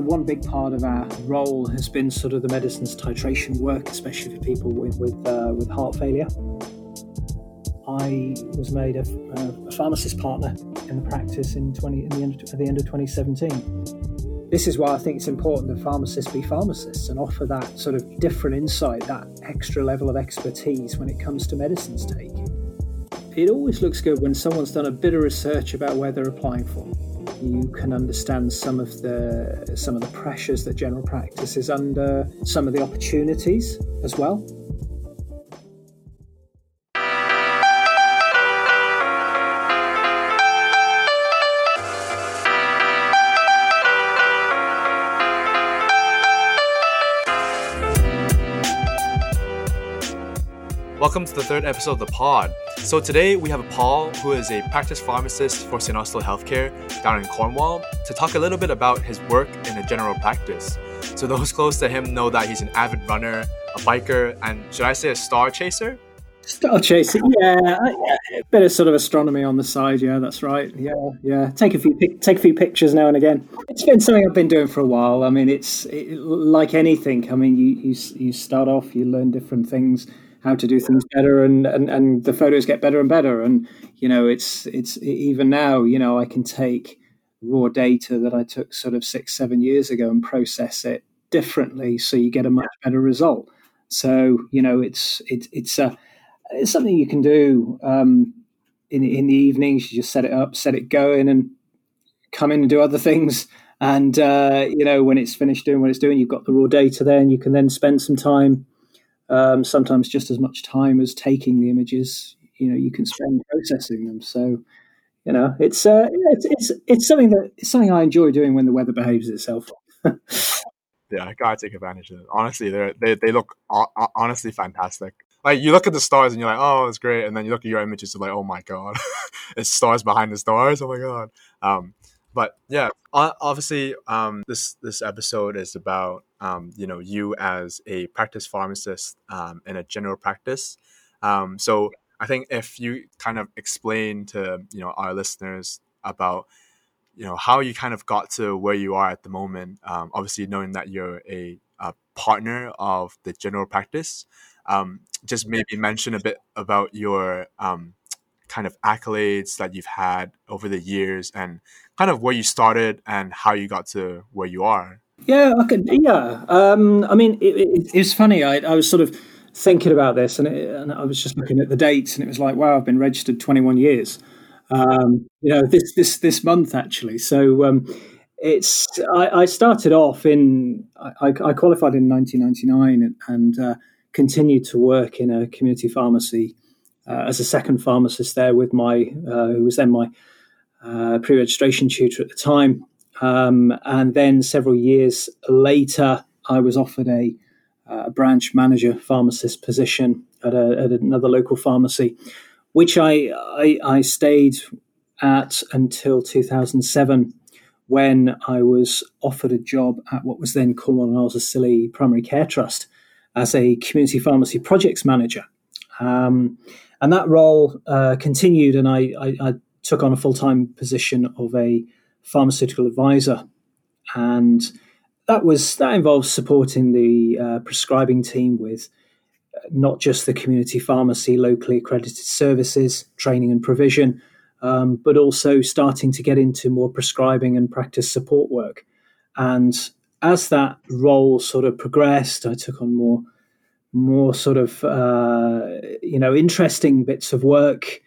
one big part of our role has been sort of the medicines titration work, especially for people with with uh, with heart failure. I was made a, a, pharmacist partner in the practice in 20 in the end, at the end of 2017. This is why I think it's important that pharmacists be pharmacists and offer that sort of different insight, that extra level of expertise when it comes to medicines taking. It always looks good when someone's done a bit of research about where they're applying for you can understand some of the some of the pressures that general practice is under, some of the opportunities as well. Welcome to the third episode of the pod. So today we have Paul, who is a practice pharmacist for St. Austell Healthcare down in Cornwall, to talk a little bit about his work in a general practice. So those close to him know that he's an avid runner, a biker, and should I say a star chaser? Star chaser, yeah, uh, yeah, a bit of sort of astronomy on the side. Yeah, that's right. Yeah, yeah. Take a few take a few pictures now and again. It's been something I've been doing for a while. I mean, it's it, like anything. I mean, you you you start off, you learn different things how to do things better and, and and the photos get better and better. And you know it's it's even now you know i can take raw data that i took sort of six seven years ago and process it differently so you get a much better result. So you know it's it's it's a it's something you can do um, in in the evenings. You just set it up set it going and come in and do other things. And uh, you know when it's finished doing what it's doing you've got the raw data there and you can then spend some time um, sometimes just as much time as taking the images. You know, you can spend processing them. So, you know, it's uh, it's it's it's something that it's something I enjoy doing when the weather behaves itself. yeah, I gotta take advantage of it. Honestly, they they they look honestly fantastic. Like you look at the stars and you're like, oh, it's great, and then you look at your images and like, oh my god, it's stars behind the stars. Oh my god. Um, but yeah, obviously, um, this this episode is about um, you know you as a practice pharmacist um, in a general practice. Um, so I think if you kind of explain to you know our listeners about you know how you kind of got to where you are at the moment, um, obviously knowing that you're a, a, partner of the general practice, um, just maybe mention a bit about your kind of accolades that you've had over the years and kind of where you started and how you got to where you are. Yeah, I could. Yeah, um, I mean, it, it, it's funny. I, I, was sort of thinking about this, and, it, and, I was just looking at the dates, and it was like, wow, I've been registered 21 years. Um, you know, this this this month actually. So um, it's. I, I, started off in. I, I qualified in 1999 and, and uh, continued to work in a community pharmacy uh, as a second pharmacist there with my, uh, who was then my uh, pre-registration tutor at the time. Um, and then several years later, I was offered a, a branch manager pharmacist position at, a, at, another local pharmacy, which I, I, I stayed at until 2007 when I was offered a job at what was then Cornwall and Scilly Primary Care Trust as a community pharmacy projects manager. Um, and that role uh, continued, and I, I, I, took on a full time position of a pharmaceutical advisor, and that was that involves supporting the uh, prescribing team with uh, not just the community pharmacy locally accredited services, training and provision, um, but also starting to get into more prescribing and practice support work. And as that role sort of progressed, I took on more more sort of uh, you know interesting bits of work,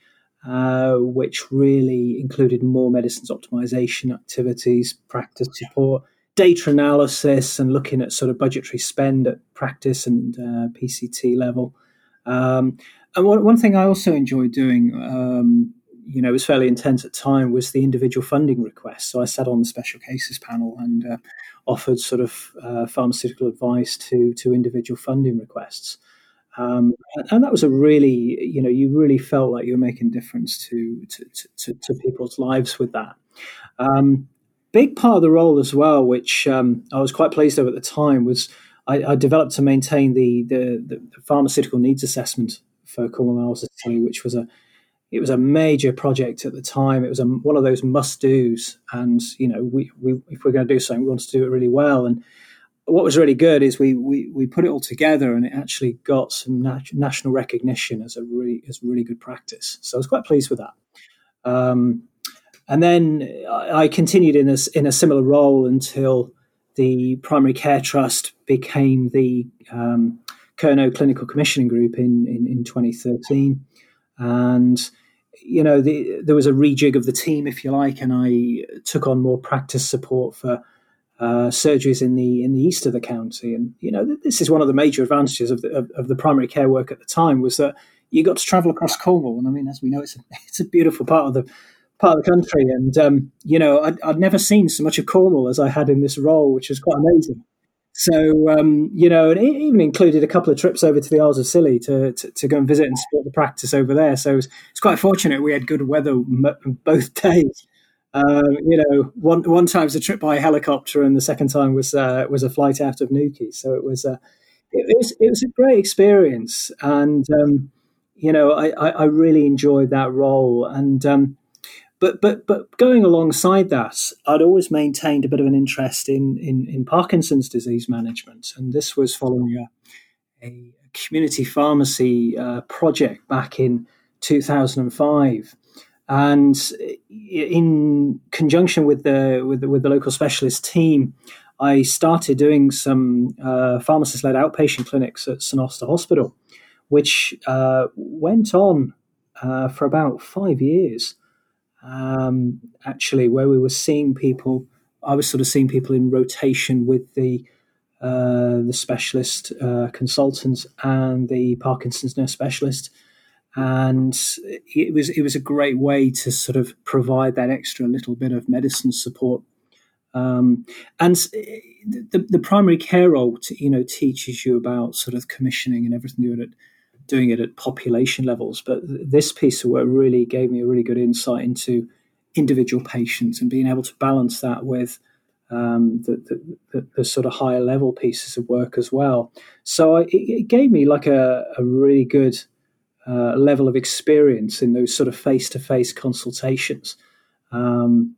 uh, which really included more medicines optimization activities, practice support, data analysis, and looking at sort of budgetary spend at practice and uh, PCT level. Um, and one, one thing I also enjoyed doing, um, you know, was fairly intense at time, was the individual funding request. So I sat on the special cases panel and uh, offered sort of uh, pharmaceutical advice to to individual funding requests. Um, and that was a really, you know, you really felt like you were making difference to to, to, to people's lives with that. Um, big part of the role as well, which um, I was quite pleased of at the time, was I, I developed to maintain the, the, the pharmaceutical needs assessment for Cornwall Isles which was a it was a major project at the time. It was a, one of those must dos, and you know, we, we if we're going to do something, we want to do it really well. And what was really good is we we, we put it all together, and it actually got some nat- national recognition as a really as really good practice. So I was quite pleased with that. Um, and then I continued in a, in a similar role until the Primary Care Trust became the um, Kernow Clinical Commissioning Group in, in, in 2013. And, you know, the, there was a rejig of the team, if you like, and I took on more practice support for uh, surgeries in the in the east of the county. And, you know, this is one of the major advantages of the, of, of the primary care work at the time was that you got to travel across Cornwall. And I mean, as we know, it's a, it's a beautiful part of the part of the country. And, um, you know, I'd, I'd, never seen so much of Cornwall as I had in this role, which was quite amazing. So, um, you know, it even included a couple of trips over to the Isles of Scilly to, to, to go and visit and support the practice over there. So it's it quite fortunate we had good weather both days. Uh, you know, one one time was a trip by helicopter, and the second time was uh, was a flight out of Newquay. So it was a it, was it was a great experience, and um, you know, I, I, I really enjoyed that role. And um, but but but going alongside that, I'd always maintained a bit of an interest in in, in Parkinson's disease management, and this was following a, a community pharmacy uh, project back in 2005. And in conjunction with the with the, with the local specialist team, I started doing some uh, pharmacist-led outpatient clinics at St Austell Hospital, which uh, went on uh, for about five years um, actually, where we were seeing people. I was sort of seeing people in rotation with the uh, the specialist uh, consultants and the Parkinson's nurse specialist, and it was it was a great way to sort of provide that extra little bit of medicine support. Um, and the, the primary care role, to, you know, teaches you about sort of commissioning and everything you do doing it at population levels. But this piece of work really gave me a really good insight into individual patients and being able to balance that with um, the, the, the, the, sort of higher level pieces of work as well. So I, it, it, gave me like a, a really good uh, level of experience in those sort of face to face consultations. Um,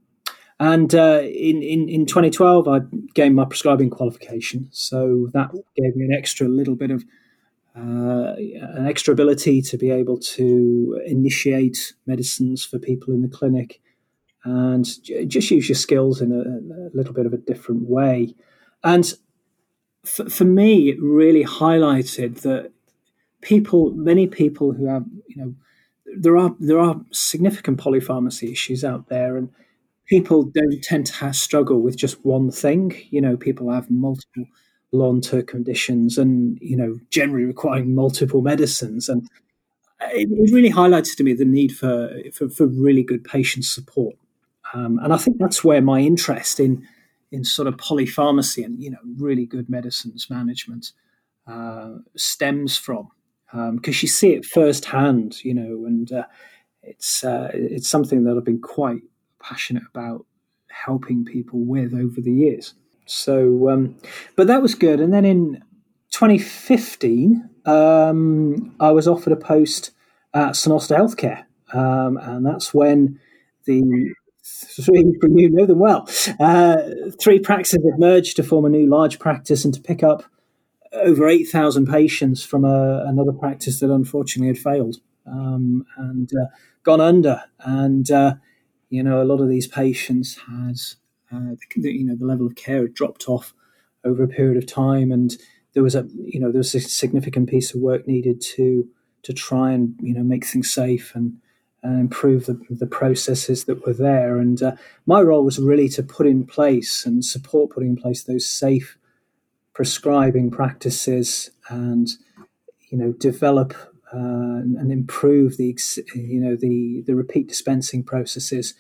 and uh, in, in, in 2012, I gained my prescribing qualification. So that gave me an extra little bit of uh, an extra ability to be able to initiate medicines for people in the clinic and just use your skills in a, a little bit of a different way. And for, for me, it really highlighted that people, many people who have, you know, there are there are significant polypharmacy issues out there, and people don't tend to have, struggle with just one thing. You know, people have multiple long-term conditions and you know generally requiring multiple medicines. And it, it really highlights to me the need for, for, for really good patient support. Um, and i think that's where my interest in in sort of polypharmacy and you know really good medicines management uh, stems from because um, you see it firsthand you know and uh, it's uh, it's something that i've been quite passionate about helping people with over the years so, um, but that was good. And then in 2015, um, I was offered a post at St Austell Healthcare, um, and that's when the three you know them well. Uh, three practices had merged to form a new large practice and to pick up over 8,000 patients from a, another practice that unfortunately had failed um, and uh, gone under. And, uh, you know, a lot of these patients had uh, you know the level of care had dropped off over a period of time, and there was a you know there was a significant piece of work needed to to try and you know make things safe and and improve the, the processes that were there. And uh, my role was really to put in place and support putting in place those safe prescribing practices and you know develop uh, and improve the you know the the repeat dispensing processes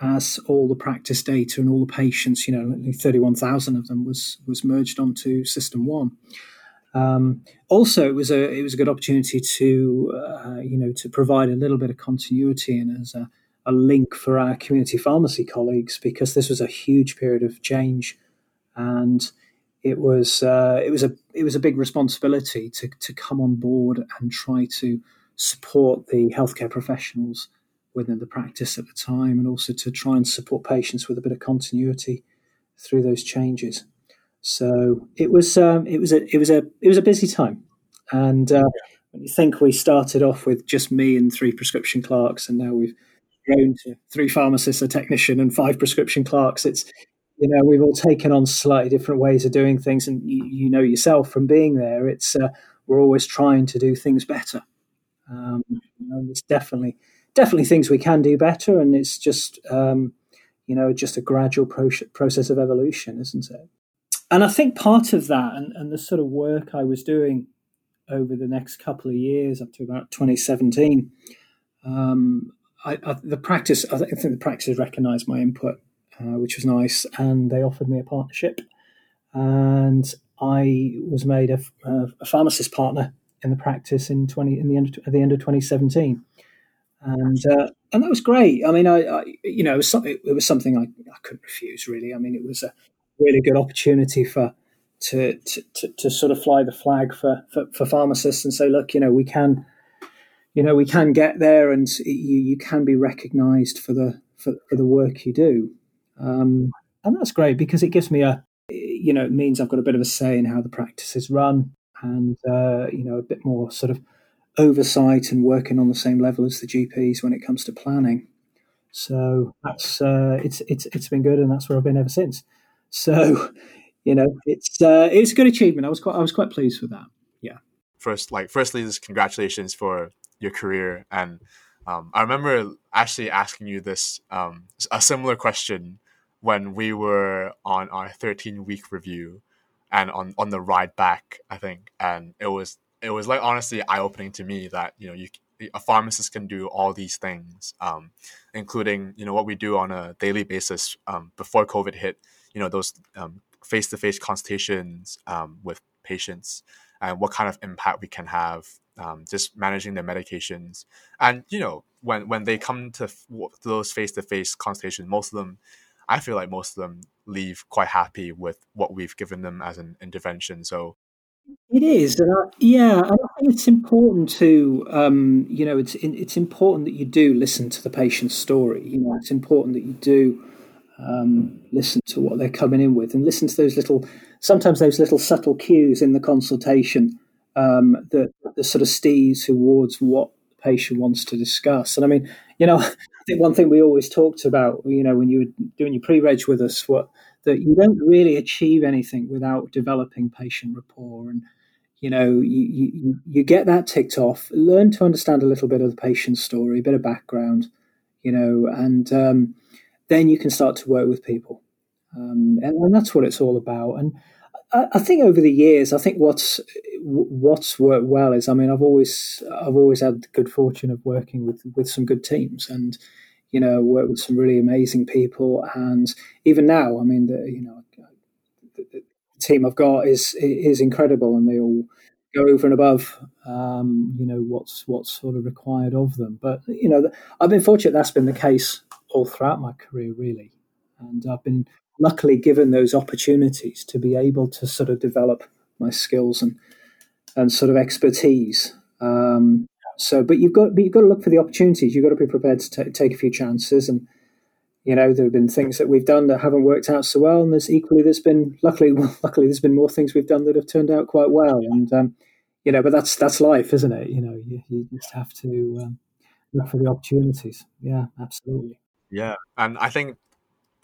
as all the practice data and all the patients, you know, 31,000 of them was was merged onto SystmOne. Um, also, it was a it was a good opportunity to uh, you know to provide a little bit of continuity and as a, a, link for our community pharmacy colleagues because this was a huge period of change, and it was uh, it was a it was a big responsibility to to come on board and try to support the healthcare professionals within the practice at the time, and also to try and support patients with a bit of continuity through those changes. So it was um, it was a it was a it was a busy time, and uh, you think we started off with just me and three prescription clerks, and now we've grown to three pharmacists, a technician, and five prescription clerks, it's you know we've all taken on slightly different ways of doing things, and you, you know yourself from being there, it's uh, we're always trying to do things better. Um, there's definitely definitely things we can do better, and it's just um, you know just a gradual pro- process of evolution, isn't it? And I think part of that, and, and the sort of work I was doing over the next couple of years, up to about 2017, um, I, I, the practice, I think the practice recognised my input, uh, which was nice, and they offered me a partnership, and I was made a, a pharmacist partner in the practice in 20 in the end of, at the end of 2017 and uh, and that was great. I mean, I, I you know it was something it was something I, I couldn't refuse really. I mean, it was a really good opportunity for to to, to, to sort of fly the flag for, for, for pharmacists and say, look, you know, we can you know we can get there, and you you can be recognised for the for, for the work you do, um, and that's great because it gives me a you know it means I've got a bit of a say in how the practice is run, and uh, you know a bit more sort of oversight and working on the same level as the GPs when it comes to planning. So that's uh, it's it's it's been good, and that's where I've been ever since. So you know, it's uh, it's a good achievement. I was quite I was quite pleased with that. Yeah. First, like firstly, just congratulations for your career, and um, I remember actually asking you this um, a similar question when we were on our 13 week review and on on the ride back, I think, and it was it was like honestly eye opening to me that you know you a pharmacist can do all these things, um, including you know what we do on a daily basis um, before COVID hit. You know those face to face consultations um, with patients and what kind of impact we can have um, just managing their medications and you know when when they come to f- those face to face consultations, most of them I feel like most of them leave quite happy with what we've given them as an intervention. So it is, yeah, and I think it's important to, um, you know, it's it's important that you do listen to the patient's story. You know, it's important that you do um, listen to what they're coming in with, and listen to those little, sometimes those little subtle cues in the consultation um, that, that sort of steers towards what the patient wants to discuss. And I mean, you know, think one thing we always talked about, you know, when you were doing your pre-reg with us, what that you don't really achieve anything without developing patient rapport. And you know you, you, you get that ticked off. Learn to understand a little bit of the patient's story a bit of background you know and um, then you can start to work with people. Um, and, and, that's what it's all about. And I, I, think over the years i think what's what's worked well is i mean i've always i've always had the good fortune of working with with some good teams and you know, work with some really amazing people. And even now, I mean, the, you know, the, the team I've got is is incredible, and they all go over and above, um, you know, what's what's sort of required of them. But you know, I've been fortunate that's been the case all throughout my career, really, and I've been luckily given those opportunities to be able to sort of develop my skills and and sort of expertise. Um, so, but you've got but you've got to look for the opportunities. You've got to be prepared to t- take a few chances. And you know, there have been things that we've done that haven't worked out so well, and there's equally there's been luckily well, luckily there's been more things we've done that have turned out quite well. And um, you know, but that's that's life, isn't it? You know, you, you just have to um, look for the opportunities. Yeah, absolutely. Yeah, and I think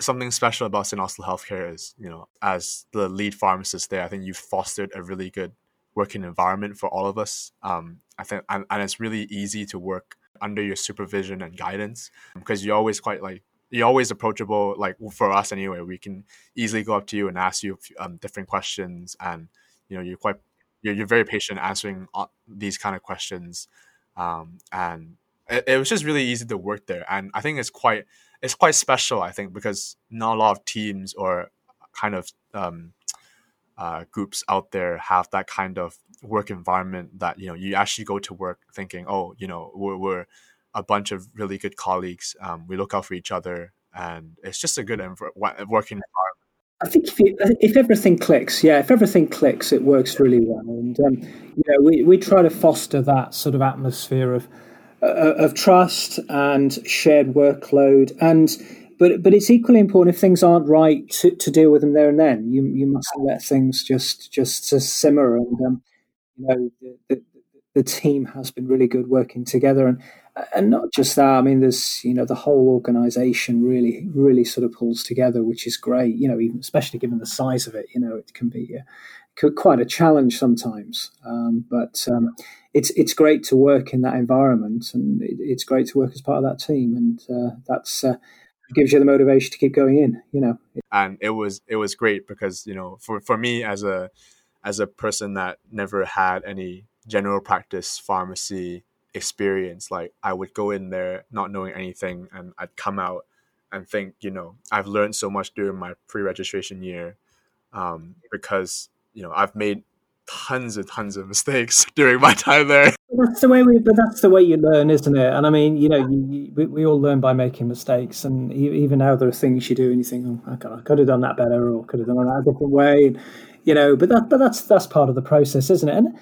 something special about St. Austell Healthcare is, you know, as the lead pharmacist there, I think you've fostered a really good working environment for all of us. Um, I think, and, and it's really easy to work under your supervision and guidance because you're always quite like you're always approachable. Like for us anyway, we can easily go up to you and ask you um, different questions, and you know you're quite you're, you're very patient answering these kind of questions, um, and it, it was just really easy to work there. And I think it's quite it's quite special. I think because not a lot of teams or kind of um, uh, groups out there have that kind of work environment that you know you actually go to work thinking oh you know we're, we're a bunch of really good colleagues um, we look out for each other and it's just a good env- working environment I think if, you, if everything clicks, yeah, if everything clicks, it works really well. And um, you know, we, we try to foster that sort of atmosphere of of trust and shared workload. And but but it's equally important if things aren't right to, to deal with them there and then. You you must let things just just to simmer. And um, you know, the, the, team has been really good working together and and not just that. I mean, there's you know the whole organisation really really sort of pulls together, which is great. You know, even especially given the size of it, you know, it can be uh, quite a challenge sometimes. Um, but um, it's it's great to work in that environment, and it, it's great to work as part of that team, and uh, that's. Uh, gives you the motivation to keep going in you know and it was it was great because you know for for me as a as a person that never had any general practice pharmacy experience. Like I would go in there not knowing anything, and I'd come out and think, you know, I've learned so much during my pre-registration year um, because you know I've made tons and tons of mistakes during my time there. That's the way we, but that's the way you learn, isn't it? And I mean, you know, you, you, we, we all learn by making mistakes, and even now there are things you do, and you think, oh, I could have done that better, or could have done that a different way. And, you know, but that, but that's that's part of the process, isn't it? And,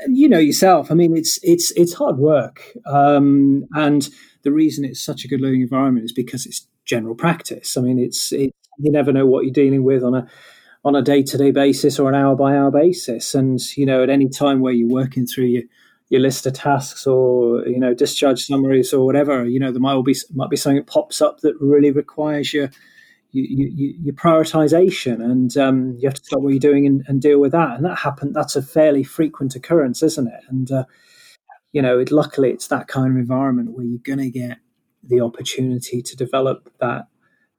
and you know yourself. I mean, it's it's it's hard work, um, and the reason it's such a good learning environment is because it's general practice. I mean, it's it, you never know what you're dealing with on a on a day to day basis or an hour by hour basis, and you know, at any time where you're working through your your list of tasks or you know discharge summaries or whatever, you know, there might be might be something that pops up that really requires your you, you, your prioritization and um, you have to stop what you're doing and, and, deal with that. And that happened. That's a fairly frequent occurrence, isn't it? And, uh, you know, it, luckily it's that kind of environment where you're going to get the opportunity to develop that,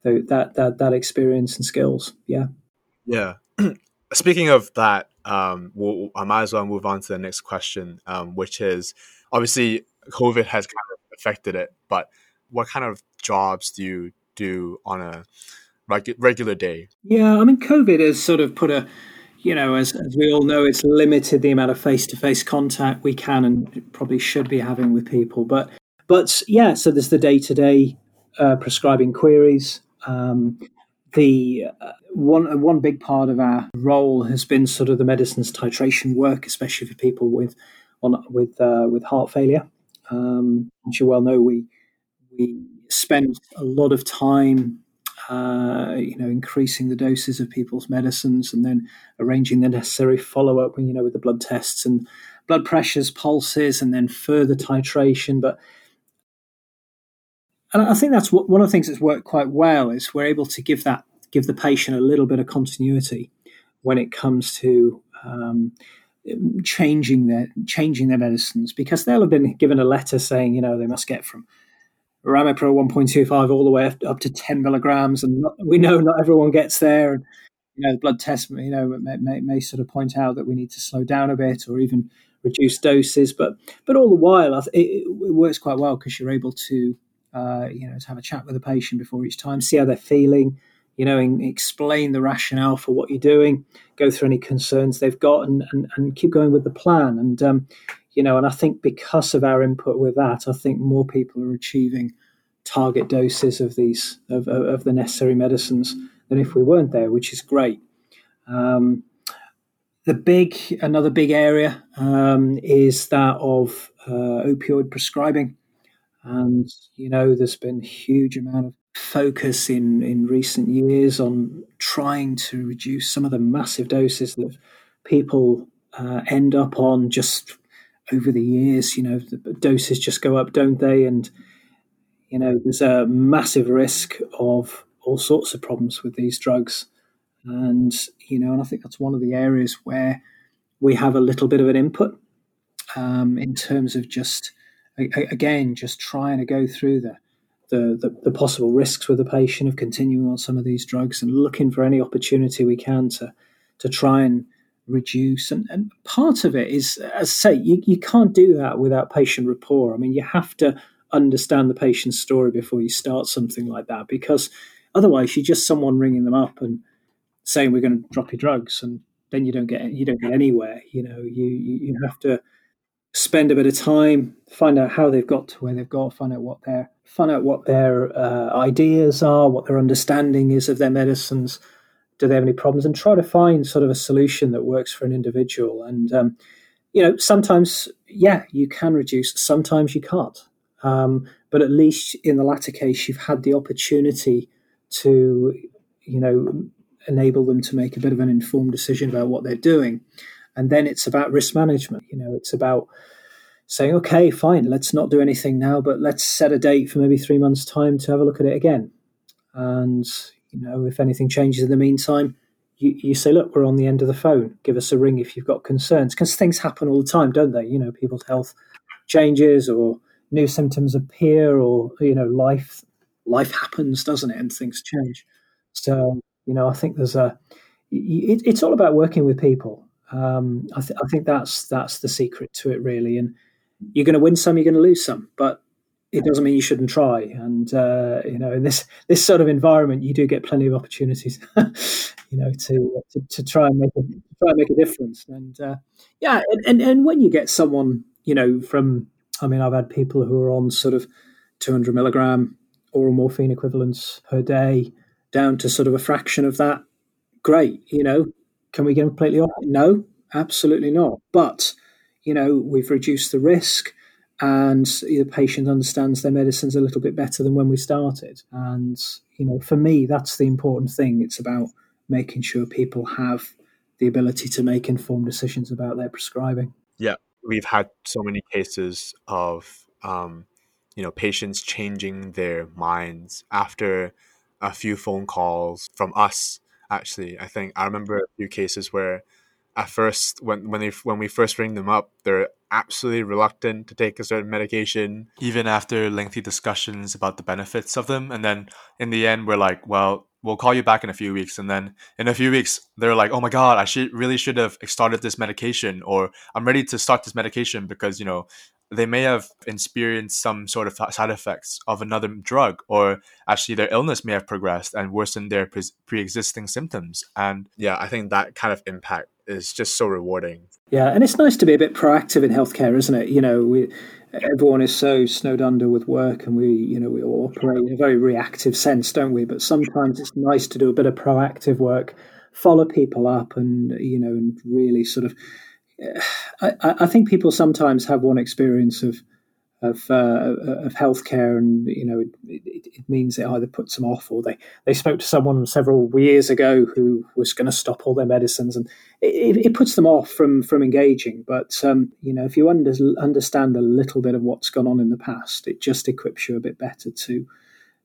that, that, that experience and skills. Yeah. Yeah. Speaking of that, um, we'll, I might as well move on to the next question, um, which is obviously COVID has kind of affected it, but what kind of jobs do you do on a regular day? Yeah, I mean, COVID has sort of put a, you know, as, as we all know, it's limited the amount of face to face contact we can and probably should be having with people. But, but yeah, so there's the day to day prescribing queries. Um, the uh, one one big part of our role has been sort of the medicines titration work, especially for people with on with uh, with heart failure. Um, as you well know, we we spend a lot of time uh, you know, increasing the doses of people's medicines and then arranging the necessary follow up, you know, with the blood tests and blood pressures, pulses, and then further titration. But and I think that's one of the things that's worked quite well is we're able to give that give the patient a little bit of continuity when it comes to um, changing their changing their medicines because they'll have been given a letter saying you know they must get from Ramipril 1.25 all the way up to 10 milligrams, and not, we know not everyone gets there. And you know, the blood test, you know, may, may, may, sort of point out that we need to slow down a bit or even reduce doses. But but all the while, it, it works quite well because you're able to, uh, you know, to have a chat with the patient before each time, see how they're feeling, you know, and explain the rationale for what you're doing, go through any concerns they've got, and and, and keep going with the plan. And um, you know, and I think because of our input with that, I think more people are achieving target doses of these of, of the necessary medicines than if we weren't there, which is great. Um, the big another big area um, is that of uh, opioid prescribing, and you know there's been huge amount of focus in in recent years on trying to reduce some of the massive doses that people uh, end up on just over the years, you know, the doses just go up, don't they? And you know, there's a massive risk of all sorts of problems with these drugs, and you know, and I think that's one of the areas where we have a little bit of an input um, in terms of just again just trying to go through the, the, the the possible risks with the patient of continuing on some of these drugs and looking for any opportunity we can to to try and reduce. And, and part of it is, as I say, you, you can't do that without patient rapport. I mean, you have to understand the patient's story before you start something like that because otherwise you're just someone ringing them up and saying we're going to drop your drugs and then you don't get you don't get anywhere you know you you have to spend a bit of time find out how they've got to where they've got find out what their find out what their uh, ideas are what their understanding is of their medicines do they have any problems, and try to find sort of a solution that works for an individual. And um, you know, sometimes yeah, you can reduce, sometimes you can't. Um, but at least in the latter case, you've had the opportunity to, you know, enable them to make a bit of an informed decision about what they're doing. And then it's about risk management. You know, it's about saying, okay, fine, let's not do anything now, but let's set a date for maybe three months' time to have a look at it again. And, you know, if anything changes in the meantime, you, you say, look, we're on the end of the phone. Give us a ring if you've got concerns. Because things happen all the time, don't they? You know, people's health changes or new symptoms appear or, you know, life life happens, doesn't it? And things change. So, you know, I think there's a, it, it's all about working with people. Um, I, th- I think that's that's the secret to it, really. And you're going to win some, you're going to lose some, but it doesn't mean you shouldn't try. And uh, you know, in this this sort of environment, you do get plenty of opportunities, you know, to, to, to try and make a try and make a difference. And uh, yeah, and, and and when you get someone, you know, from I mean, I've had people who are on sort of 200 milligram oral morphine equivalents per day down to sort of a fraction of that. Great, you know, can we get completely off? No, absolutely not. But you know, we've reduced the risk and the patient understands their medicines a little bit better than when we started. And, you know, for me, that's the important thing. It's about making sure people have the ability to make informed decisions about their prescribing. Yeah, we've had so many cases of, um, you know, patients changing their minds after a few phone calls from us. Actually, I think I remember a few cases where at first when when they when we first ring them up, they're absolutely reluctant to take a certain medication, even after lengthy discussions about the benefits of them. And then in the end, we're like, well, we'll call you back in a few weeks. And then in a few weeks, they're like, oh my god, I should really should have started this medication, or I'm ready to start this medication because you know they may have experienced some sort of side effects of another drug, or actually their illness may have progressed and worsened their pre existing symptoms. And yeah, I think that kind of impact is just so rewarding. Yeah, and it's nice to be a bit proactive in healthcare, isn't it? You know, we everyone is so snowed under with work, and we, you know, we all operate in a very reactive sense, don't we? But sometimes it's nice to do a bit of proactive work, follow people up, and you know, and really sort of I, I, think people sometimes have one experience of of uh, of healthcare, and you know, it, it, means it either puts them off, or they they spoke to someone several years ago who was going to stop all their medicines, and it, it, puts them off from from engaging. But um, you know, if you under, understand a little bit of what's gone on in the past, it just equips you a bit better to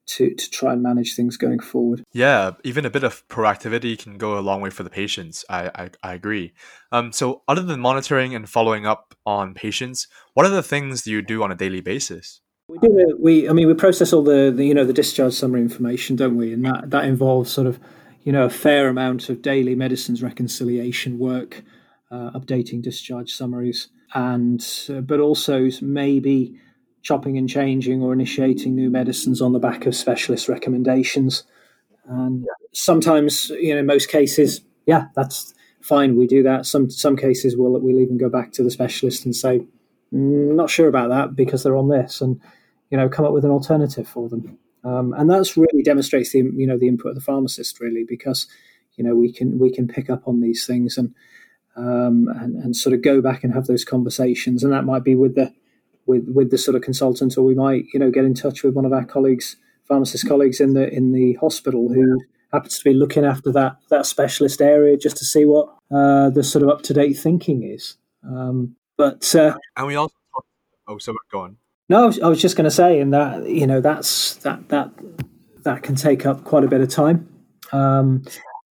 to to try and manage things going forward. Yeah, even a bit of proactivity can go a long way for the patients. I I, I agree. Um, so other than monitoring and following up on patients, what are the things do you do on a daily basis? We do. We I mean we process all the, the you know the discharge summary information, don't we? And that that involves sort of you know a fair amount of daily medicines reconciliation work, uh, updating discharge summaries, and uh, but also maybe chopping and changing or initiating new medicines on the back of specialist recommendations. And sometimes, you know, in most cases, yeah, that's fine. We do that. Some some cases we'll we'll even go back to the specialist and say, mm, not sure about that because they're on this, and you know, come up with an alternative for them. Um, and that's really demonstrates the you know the input of the pharmacist really because you know we can we can pick up on these things and um, and, and sort of go back and have those conversations, and that might be with the with with the sort of consultant, or we might you know get in touch with one of our colleagues, pharmacist colleagues in the in the hospital who happens to be looking after that that specialist area just to see what uh, the sort of up to date thinking is. Um, but uh, and we also oh, so go on. No, I was, I was just going to say, and that you know that's that that that can take up quite a bit of time. Um,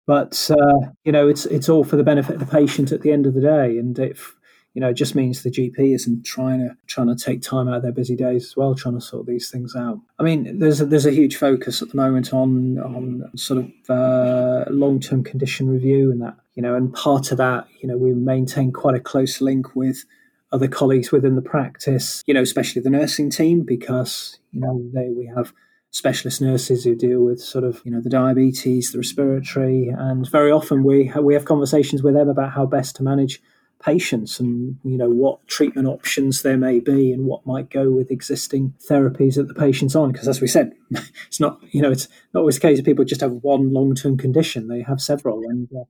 but uh, you know, it's it's all for the benefit of the patient at the end of the day, and if you know, it just means the GP isn't trying to trying to take time out of their busy days as well, trying to sort these things out. I mean, there's a, there's a huge focus at the moment on on sort of uh, long term condition review and that you know, and part of that, you know, we maintain quite a close link with other colleagues within the practice, you know, especially the nursing team, because you know they we have specialist nurses who deal with sort of you know the diabetes, the respiratory, and very often we we have conversations with them about how best to manage patients and you know what treatment options there may be and what might go with existing therapies that the patient's on. Because as we said it's not you know it's not always the case that people just have one long-term condition. They have several. And uh,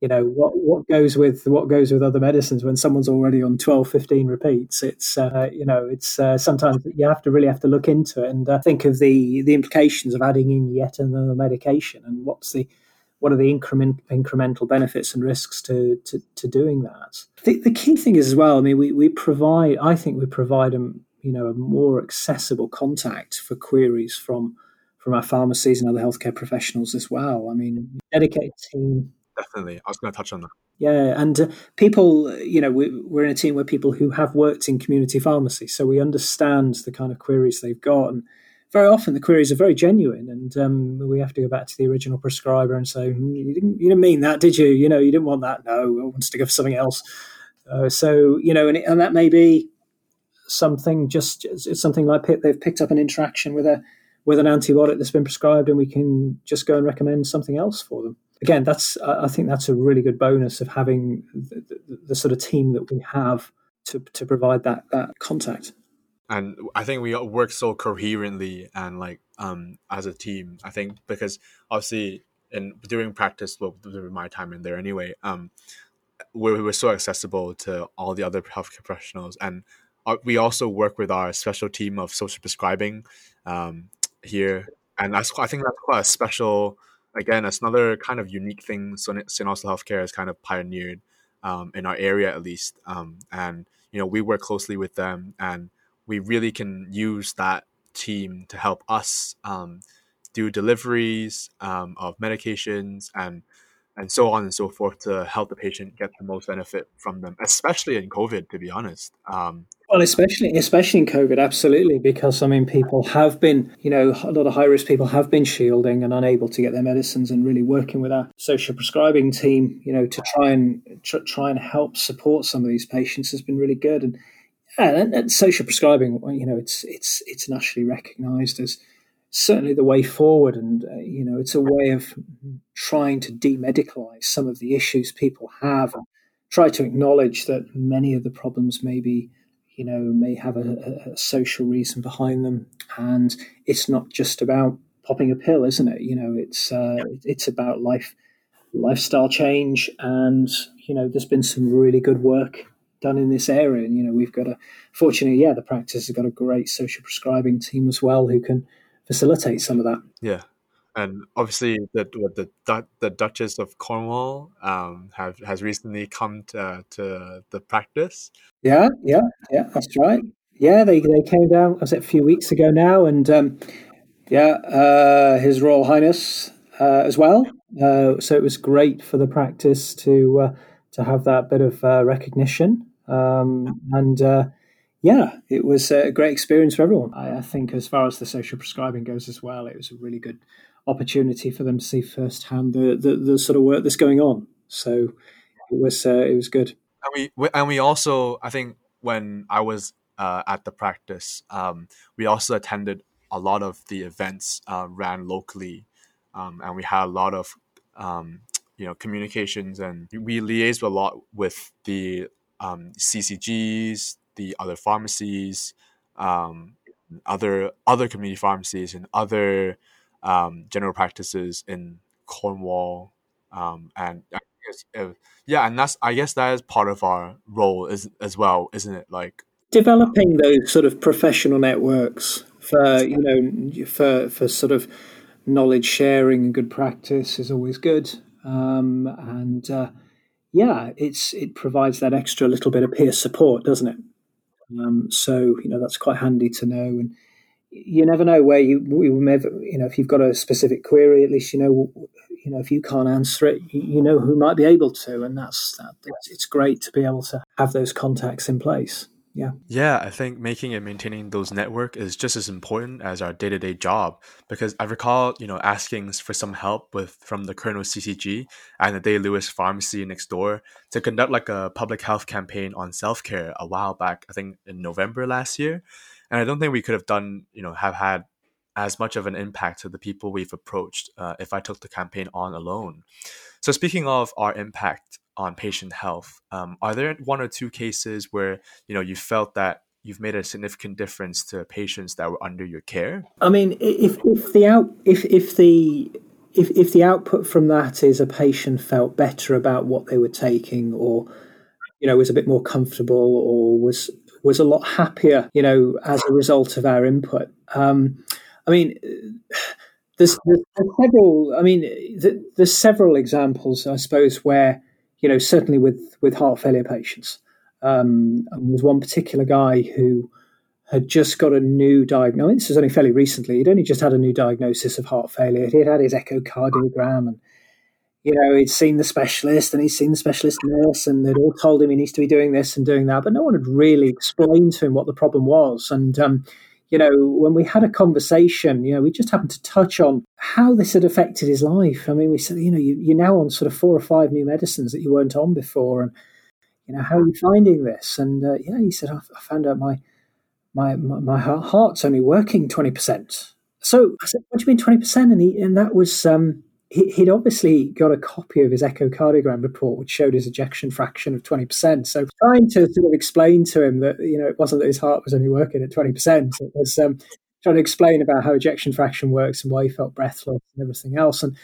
you know what what goes with what goes with other medicines when someone's already on 12 15 repeats? It's uh, you know it's uh, sometimes you have to really have to look into it and uh, think of the the implications of adding in yet another medication and what's the what are the increment, incremental benefits and risks to, to, to doing that? The, the, key thing is as well. I mean, we, we provide. I think we provide a you know a more accessible contact for queries from from our pharmacies and other healthcare professionals as well. I mean, dedicated team. Definitely, I was going to touch on that. Yeah, and uh, people, you know, we, we're in a team where people who have worked in community pharmacy, so we understand the kind of queries they've got and very often the queries are very genuine, and um, we have to go back to the original prescriber and say, hmm, "You didn't, you didn't mean that, did you? You know, you didn't want that. No, I want to give something else." Uh, so you know, and, and that may be something just it's something like they've picked up an interaction with a with an antibiotic that's been prescribed, and we can just go and recommend something else for them. Again, that's I think that's a really good bonus of having the, the, the sort of team that we have to to provide that that contact and I think we work so coherently and like um as a team. I think because obviously in during practice, well, during my time in there anyway, um, we were so accessible to all the other healthcare professionals, and uh, we also work with our special team of social prescribing um, here, and that's I think that's quite a special. Again, it's another kind of unique thing. So St. Austell Healthcare has kind of pioneered um, in our area, at least, um, and you know we work closely with them and we really can use that team to help us um, do deliveries um, of medications and and so on and so forth to help the patient get the most benefit from them, especially in COVID. To be honest, um, well, especially especially in COVID, absolutely, because I mean, people have been, you know, a lot of high risk people have been shielding and unable to get their medicines, and really working with our social prescribing team, you know, to try and tr- try and help support some of these patients has been really good. And and, and social prescribing, you know, it's it's it's nationally recognised as certainly the way forward, and uh, you know, it's a way of trying to demedicalise some of the issues people have, and try to acknowledge that many of the problems maybe you know may have a, a social reason behind them, and it's not just about popping a pill, isn't it? You know, it's uh, it's about life lifestyle change, and you know, there's been some really good work done in this area. And, you know, we've got a, fortunately, yeah, the practice has got a great social prescribing team as well who can facilitate some of that. Yeah. And obviously, the the, the Duchess of Cornwall um, have has recently come to, to the practice. Yeah, yeah, yeah, that's right. Yeah, they, they came down. Was it a few weeks ago now? And um, yeah, uh, His Royal Highness uh, as well. Uh, so it was great for the practice to uh, to have that bit of uh, recognition. Um, and uh, yeah, it was a great experience for everyone. I, I, think, as far as the social prescribing goes as well, it was a really good opportunity for them to see firsthand the, the, the sort of work that's going on. So it was uh, it was good. And we and we also, I think, when I was uh, at the practice, um, we also attended a lot of the events uh, ran locally, um, and we had a lot of um, you know communications and we liaised a lot with the um, CCGs, the other pharmacies, um, other other community pharmacies, and other um, general practices in Cornwall, um, and uh, yeah, and that's I guess that is part of our role as as well, isn't it? Like developing those sort of professional networks for you know for for sort of knowledge sharing and good practice is always good um, and uh, yeah, it's it provides that extra little bit of peer support, doesn't it? Um, so you know that's quite handy to know, and you never know where you you know if you've got a specific query, at least you know you know if you can't answer it, you know who might be able to, and that's that. It's great to be able to have those contacts in place yeah. Yeah i think making and maintaining those network is just as important as our day-to-day job because i recall you know asking for some help with from the Kernow ccg and the day lewis pharmacy next door to conduct like a public health campaign on self-care a while back i think in november last year. And i don't think we could have done you know have had as much of an impact to the people we've approached uh, if i took the campaign on alone. So speaking of our impact on patient health. Um, are there one or two cases where you know you felt that you've made a significant difference to patients that were under your care? I mean, if if the out if if the if, if the output from that is a patient felt better about what they were taking or you know was a bit more comfortable or was was a lot happier you know as a result of our input um, i mean there's, there's, several i mean there's several examples i suppose where you know certainly with with heart failure patients um, there's one particular guy who had just got a new diagnosis. This was only fairly recently. He'd only just had a new diagnosis of heart failure. He'd had his echocardiogram and, you know, he'd seen the specialist and he'd seen the specialist nurse and they'd all told him he needs to be doing this and doing that. But no one had really explained to him what the problem was. And, um, you know, when we had a conversation, you know, we just happened to touch on how this had affected his life. I mean, we said, you know, you, are now on sort of four or five new medicines that you weren't on before. And, you know, how are you finding this? And, uh, yeah, he said, I, I found out my, my, my, my heart's only working 20%. So I said, what do you mean 20%? And, he, and that was, um, he, would obviously got a copy of his echocardiogram report, which showed his ejection fraction of 20%. So trying to sort of explain to him that, you know, it wasn't that his heart was only working at 20%. It was um, trying to explain about how ejection fraction works and why he felt breathless and everything else. And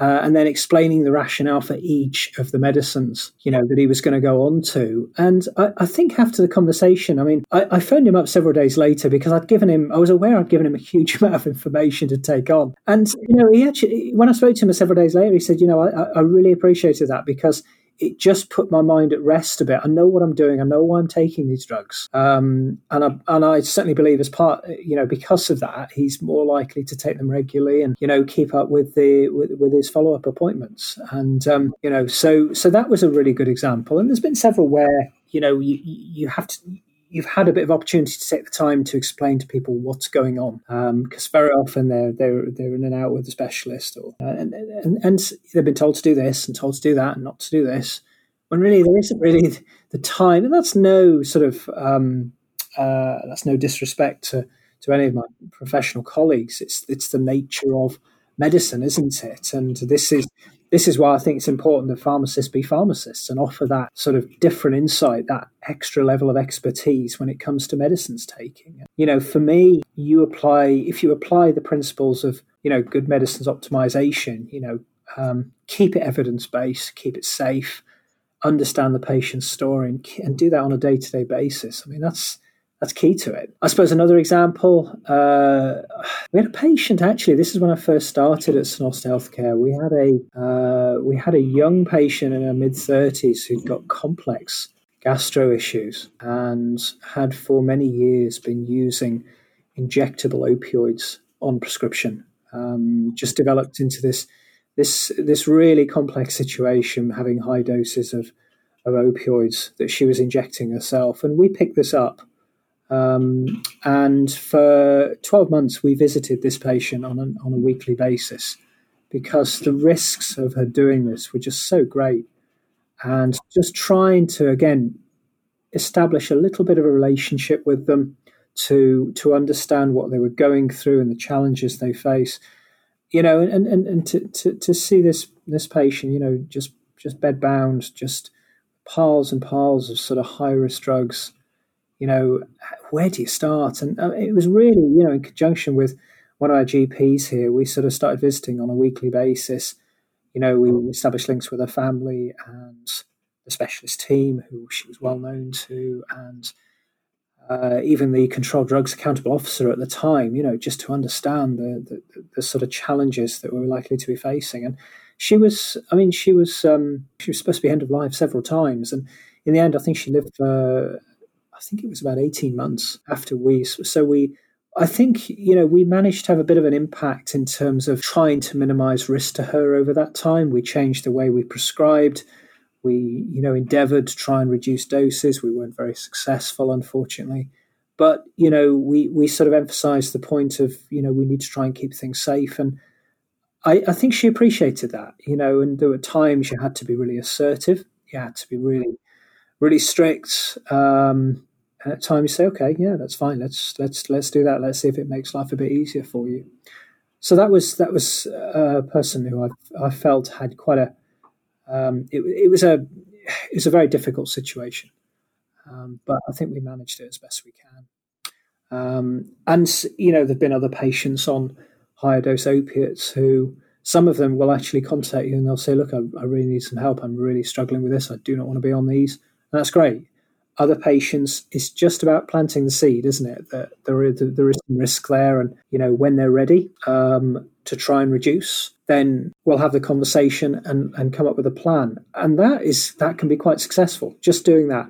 uh, and then explaining the rationale for each of the medicines, you know, that he was going to go on to. And I, I think after the conversation, I mean, I, I, phoned him up several days later because I'd given him, I was aware I'd given him a huge amount of information to take on. And, you know, he actually, when I spoke to him several days later, he said, you know, I, I really appreciated that because it just put my mind at rest a bit. I know what I'm doing. I know why I'm taking these drugs. Um, and I and I certainly believe as part, you know, because of that, he's more likely to take them regularly and you know keep up with the with, with his follow up appointments. And um, you know, so so that was a really good example. And there's been several where you know you you have to you've had a bit of opportunity to take the time to explain to people what's going on because um, very often they're they're they're in and out with a specialist or uh, and, and and they've been told to do this and told to do that and not to do this when really there isn't really the time and that's no sort of um, uh, that's no disrespect to to any of my professional colleagues it's it's the nature of medicine isn't it? And this is this is why I think it's important that pharmacists be pharmacists and offer that sort of different insight, that extra level of expertise when it comes to medicines taking. You know, for me, you apply, if you apply the principles of, you know, good medicines optimization, you know, um, keep it evidence based, keep it safe, understand the patient's story, and, and do that on a day to day basis. I mean, that's that's key to it. I suppose another example, uh, we had a patient actually. This is when I first started at St Healthcare. We had a uh, we had a young patient in her mid thirties who'd got complex gastro issues and had for many years been using injectable opioids on prescription. Um, just developed into this this this really complex situation, having high doses of of opioids that she was injecting herself, and we picked this up um, and for 12 months, we visited this patient on, an, on a weekly basis because the risks of her doing this were just so great. And just trying to, again, establish a little bit of a relationship with them to, to understand what they were going through and the challenges they face. You know, and, and, and to, to, to see this this patient, you know, just just bed bound, just piles and piles of sort of high risk drugs you know, where do you start? And uh, it was really, you know, in conjunction with one of our GPs here, we sort of started visiting on a weekly basis. You know, we established links with her family and the specialist team, who she was well known to, and uh, even the controlled drugs accountable officer at the time, you know, just to understand the, the, the, sort of challenges that we were likely to be facing. And she was, I mean, she was um, she was supposed to be end of life several times, and in the end, I think she lived for I think it was about 18 months after we, so we, I think, you know, we managed to have a bit of an impact in terms of trying to minimize risk to her over that time. We changed the way we prescribed. We, you know, endeavored to try and reduce doses. We weren't very successful, unfortunately. But, you know, we, we sort of emphasized the point of, you know, we need to try and keep things safe. And I, I think she appreciated that, you know, and there were times you had to be really assertive. You had to be really, really strict. Um, and at times you say, okay, yeah, that's fine. Let's let's let's do that. Let's see if it makes life a bit easier for you. So that was that was a person who I I felt had quite a um, it, it was a it was a very difficult situation. Um, but I think we managed it as best we can. Um, and you know, there've been other patients on higher dose opiates who some of them will actually contact you and they'll say, "Look, I, I really need some help. I'm really struggling with this. I do not want to be on these." And that's great. Other patients, it's just about planting the seed, isn't it? That there is, there is some risk there, and you know when they're ready um, to try and reduce, then we'll have the conversation and, and come up with a plan. And that is that can be quite successful. Just doing that,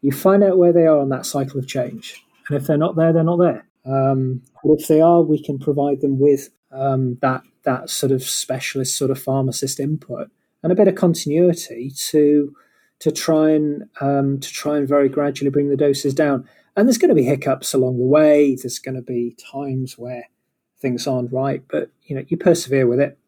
you find out where they are on that cycle of change, and if they're not there, they're not there. Um, if they are, we can provide them with um, that that sort of specialist sort of pharmacist input and a bit of continuity to to try and um, to try and very gradually bring the doses down. And there's going to be hiccups along the way. There's going to be times where things aren't right, but you know you persevere with it.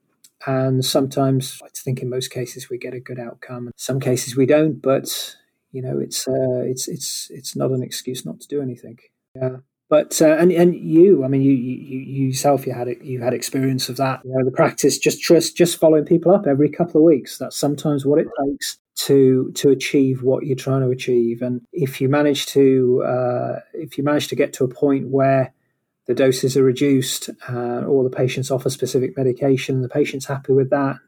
And sometimes I think in most cases we get a good outcome. In some cases we don't, but you know it's uh, it's it's it's not an excuse not to do anything. Yeah. But uh, and and you, I mean, you, you you yourself, you had it, you had experience of that. You know, the practice just trust, just following people up every couple of weeks. That's sometimes what it takes to to achieve what you're trying to achieve. And if you manage to uh, if you manage to get to a point where the doses are reduced, uh, or the patient's off a specific medication, the patient's happy with that,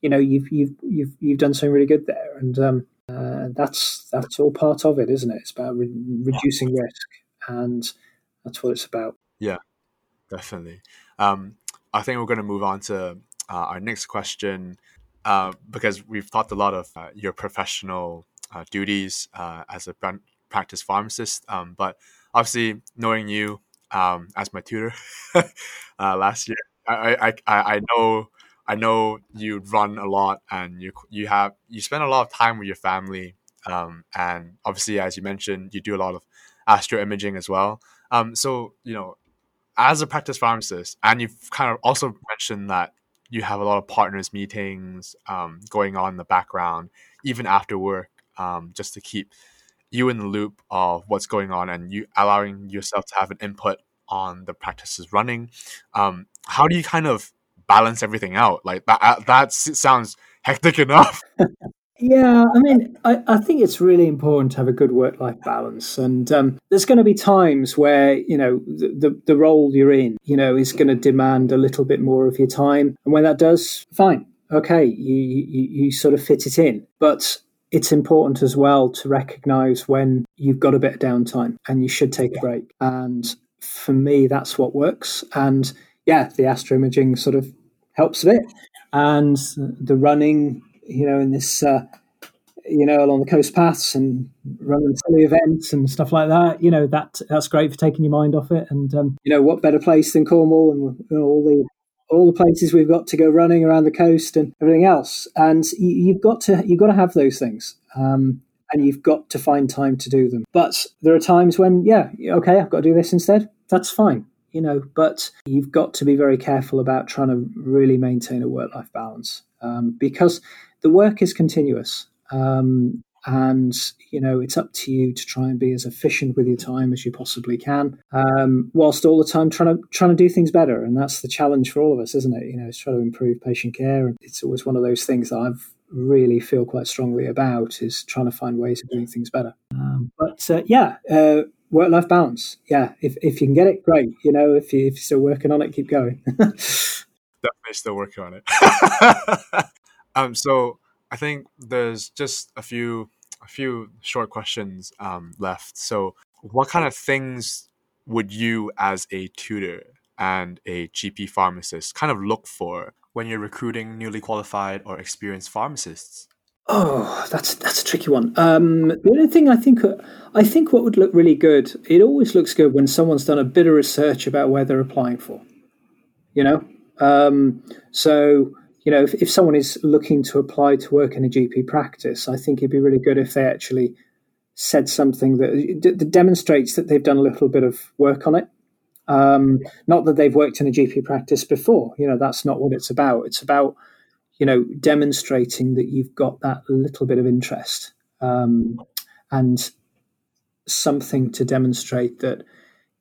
you know, you've you've you've you've done something really good there, and um, uh, that's that's all part of it, isn't it? It's about re- reducing risk, and that's what it's about. Yeah, definitely. Um, I think we're going to move on to uh, our next question uh, because we've talked a lot of uh, your professional uh, duties uh, as a practice pharmacist. Um, but obviously, knowing you um, as my tutor uh, last year, I, I, I know I know you run a lot and you you have you spend a lot of time with your family. Um, and obviously, as you mentioned, you do a lot of astro imaging as well. Um, so you know, as a practice pharmacist, and you've kind of also mentioned that you have a lot of partners meetings um, going on in the background, even after work, um, just to keep you in the loop of what's going on and you allowing yourself to have an input on the practices running. Um, how do you kind of balance everything out? Like that, that sounds hectic enough. Yeah, I mean, I, I, think it's really important to have a good work-life balance, and um, there's going to be times where you know the, the, the role you're in, you know, is going to demand a little bit more of your time, and when that does, fine, okay, you, you you sort of fit it in, but it's important as well to recognise when you've got a bit of downtime and you should take a break, and for me, that's what works, and yeah, the astro imaging sort of helps a bit, and the running you know, in this, uh, you know, along the coast paths and running silly events and stuff like that. You know, that that's great for taking your mind off it. And um, you know, what better place than Cornwall and you know, all the all the places we've got to go running around the coast and everything else. And you, have got to you've got to have those things. Um, and you've got to find time to do them. But there are times when, yeah, okay, I've got to do this instead. That's fine you know, but you've got to be very careful about trying to really maintain a work life balance um, because the work is continuous. Um, and you know it's up to you to try and be as efficient with your time as you possibly can um, whilst all the time trying to trying to do things better. And that's the challenge for all of us isn't it? You know it's trying to improve patient care and it's always one of those things that i've really feel quite strongly about is trying to find ways of doing things better. Um, but uh, yeah uh, work life balance. Yeah if, if you can get it great. You know if, you, if you're still working on it keep going. Definitely still working on it Um, so I think there's just a few a few short questions um, left. So, what kind of things would you, as a tutor and a GP pharmacist, kind of look for when you're recruiting newly qualified or experienced pharmacists? Oh, that's that's a tricky one. Um, the only thing I think I think what would look really good. It always looks good when someone's done a bit of research about where they're applying for. You know, um, so you know, if, if someone is looking to apply to work in a GP practice, I think it'd be really good if they actually said something that, that demonstrates that they've done a little bit of work on it. Um, not that they've worked in a GP practice before. You know, that's not what it's about. It's about you know demonstrating that you've got that little bit of interest um, and something to demonstrate that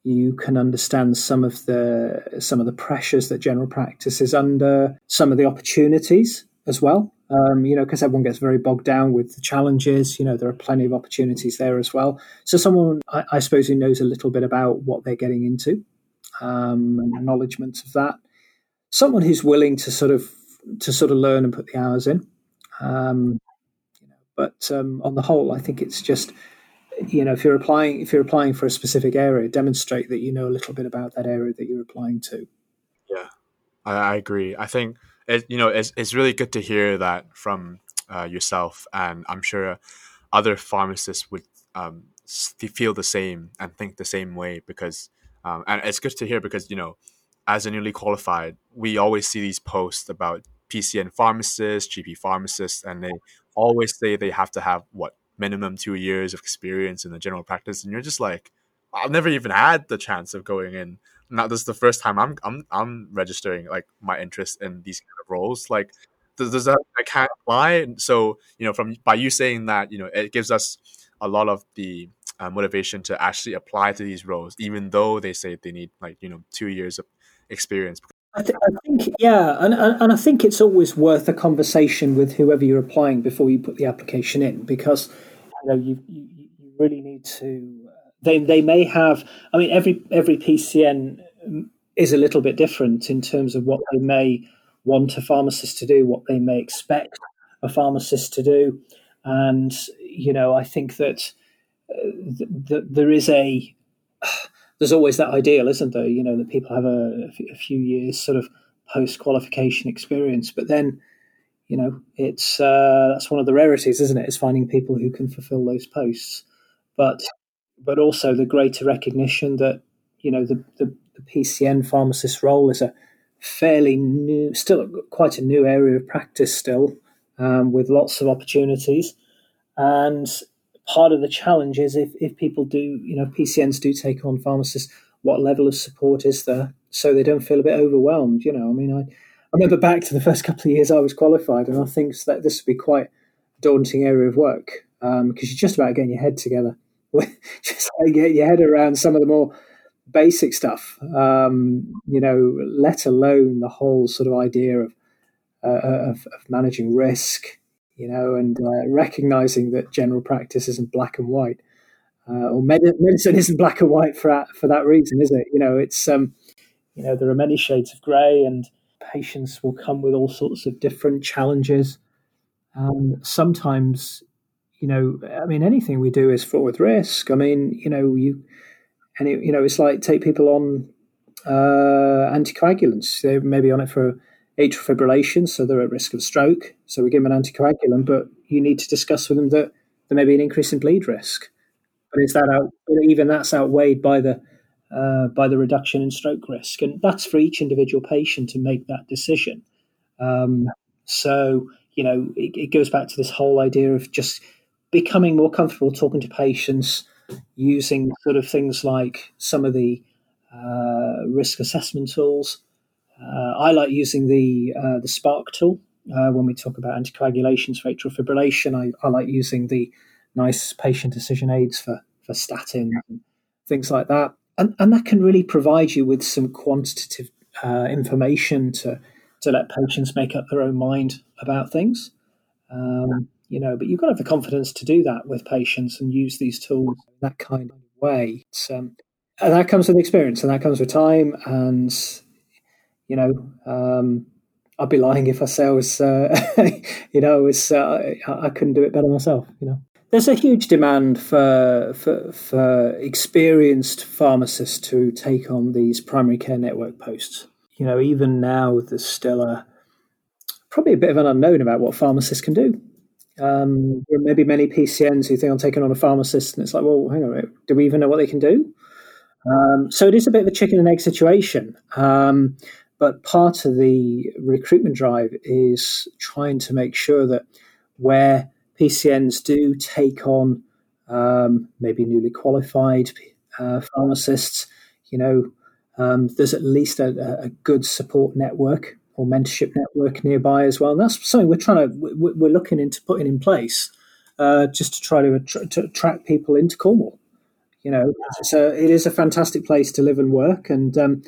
you can understand some of the some of the pressures that general practice is under, some of the opportunities as well. Um, you know, because everyone gets very bogged down with the challenges. You know, there are plenty of opportunities there as well. So, someone, I, I suppose, who knows a little bit about what they're getting into, um, and acknowledgement of that. Someone who's willing to sort of to sort of learn and put the hours in. Um, but um, on the whole, I think it's just you know if you're applying if you're applying for a specific area, demonstrate that you know a little bit about that area that you're applying to. Yeah, I, I agree. I think it, you know it's it's really good to hear that from uh, yourself, and I'm sure other pharmacists would um, feel the same and think the same way because um, and it's good to hear because you know as a newly qualified, we always see these posts about PCN pharmacists, GP pharmacists, and they always say they have to have what minimum two years of experience in the general practice, and you're just like, I've never even had the chance of going in. Now this is the first time I'm I'm I'm registering like my interest in these kind of roles. Like, does, does that I can't apply? So you know, from by you saying that, you know, it gives us a lot of the uh, motivation to actually apply to these roles, even though they say they need like you know two years of experience. I, th- I think, yeah, and, and I think it's always worth a conversation with whoever you're applying before you put the application in, because know you you, really need to. They they may have. I mean, every every PCN is a little bit different in terms of what they may want a pharmacist to do, what they may expect a pharmacist to do, and you know, I think that uh, th- th- there is a there's always that ideal, isn't there? You know, that people have a, a few years sort of post qualification experience, but then, you know, it's uh, that's one of the rarities, isn't it? Is finding people who can fulfil those posts, but but also the greater recognition that you know the the, the PCN pharmacist role is a fairly new, still quite a new area of practice, still um, with lots of opportunities, and part of the challenge is if, if people do, you know, PCNs do take on pharmacists, what level of support is there so they don't feel a bit overwhelmed? You know, I mean, I, I remember back to the first couple of years I was qualified, and I think that this would be quite a daunting area of work because um, you're just about getting your head together, just like get your head around some of the more basic stuff, um, you know, let alone the whole sort of idea of, uh, of, of managing risk you know, and uh, recognizing that general practice isn't black and white, uh, or med- medicine isn't black and white for for that reason, is it? You know, it's um, you know, there are many shades of grey, and patients will come with all sorts of different challenges. Um, sometimes, you know, I mean, anything we do is fraught with risk. I mean, you know, you and it, you know, it's like take people on uh, anticoagulants. They may be on it for atrial fibrillation, so they're at risk of stroke. So we give them an anticoagulant, but you need to discuss with them that there may be an increase in bleed risk. But is that out, even that's outweighed by the uh, by the reduction in stroke risk, and that's for each individual patient to make that decision. Um, so you know, it, it goes back to this whole idea of just becoming more comfortable talking to patients using sort of things like some of the uh, risk assessment tools uh, I like using the uh, the SPARC tool uh, when we talk about anticoagulations for atrial fibrillation. I, I, like using the NICE patient decision aids for for statins and things like that, and and that can really provide you with some quantitative uh, information to to let patients make up their own mind about things. Um, you know, but you've got to have the confidence to do that with patients and use these tools in that kind of way. Um, and that comes with experience, and that comes with time, and you know, um, I'd be lying if I say I was, uh, you know, was, uh, I couldn't do it better myself. You know, there's a huge demand for, for for experienced pharmacists to take on these primary care network posts. You know, even now there's still a probably a bit of an unknown about what pharmacists can do. Um, there may be many PCNs who think I'm taking on a pharmacist, and it's like, well, hang on a minute, do we even know what they can do? Um, so it is a bit of a chicken and egg situation. Um, but part of the recruitment drive is trying to make sure that where PCNs do take on um, maybe newly qualified uh, pharmacists, you know, um, there's at least a, a, good support network or mentorship network nearby as well. And that's something we're trying to we're looking into putting in place uh, just to try to, to, attract people into Cornwall. You know, so it is a fantastic place to live and work, and um,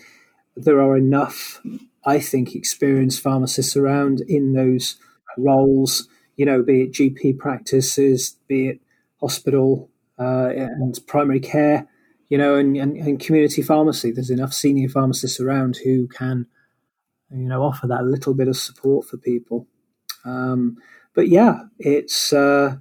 there are enough, I think, experienced pharmacists around in those roles, you know, be it GP practices, be it hospital uh, and primary care, you know, and, and, and, community pharmacy. There's enough senior pharmacists around who can, you know, offer that little bit of support for people. Um, but yeah, it's uh,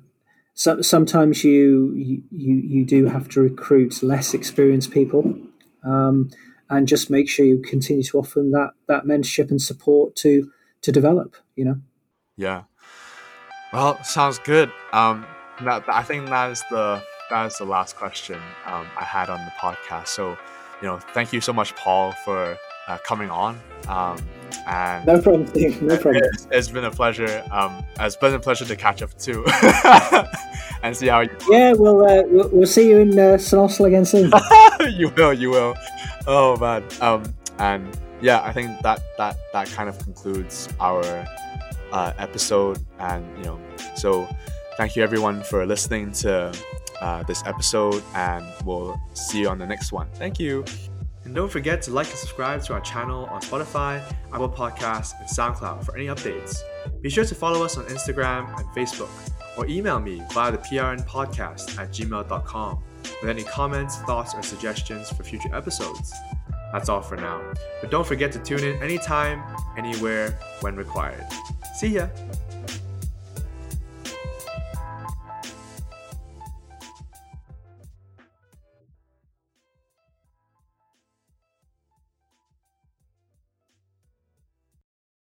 so, sometimes you, you you do have to recruit less experienced people, um, and just make sure you continue to offer them that that mentorship and support to to develop. You know. Yeah. Well, sounds good. Um, that, I think that is the that is the last question um, I had on the podcast. So, you know, thank you so much, Paul, for uh, coming on. Um, and no problem, Steve. No problem. It's, it's been a pleasure. Um, it's been a pleasure to catch up too, and see how. You yeah, we'll, uh, we'll we'll see you in uh, again soon. you will, you will. Oh man. Um, and yeah, I think that that that kind of concludes our uh, episode, and you know, so thank you everyone for listening to uh, this episode, and we'll see you on the next one. Thank you. And don't forget to like and subscribe to our channel on Spotify, Apple Podcasts, and SoundCloud for any updates. Be sure to follow us on Instagram and Facebook, or email me via the PRN podcast at gmail.com with any comments, thoughts, or suggestions for future episodes. That's all for now. But don't forget to tune in anytime, anywhere, when required. See ya!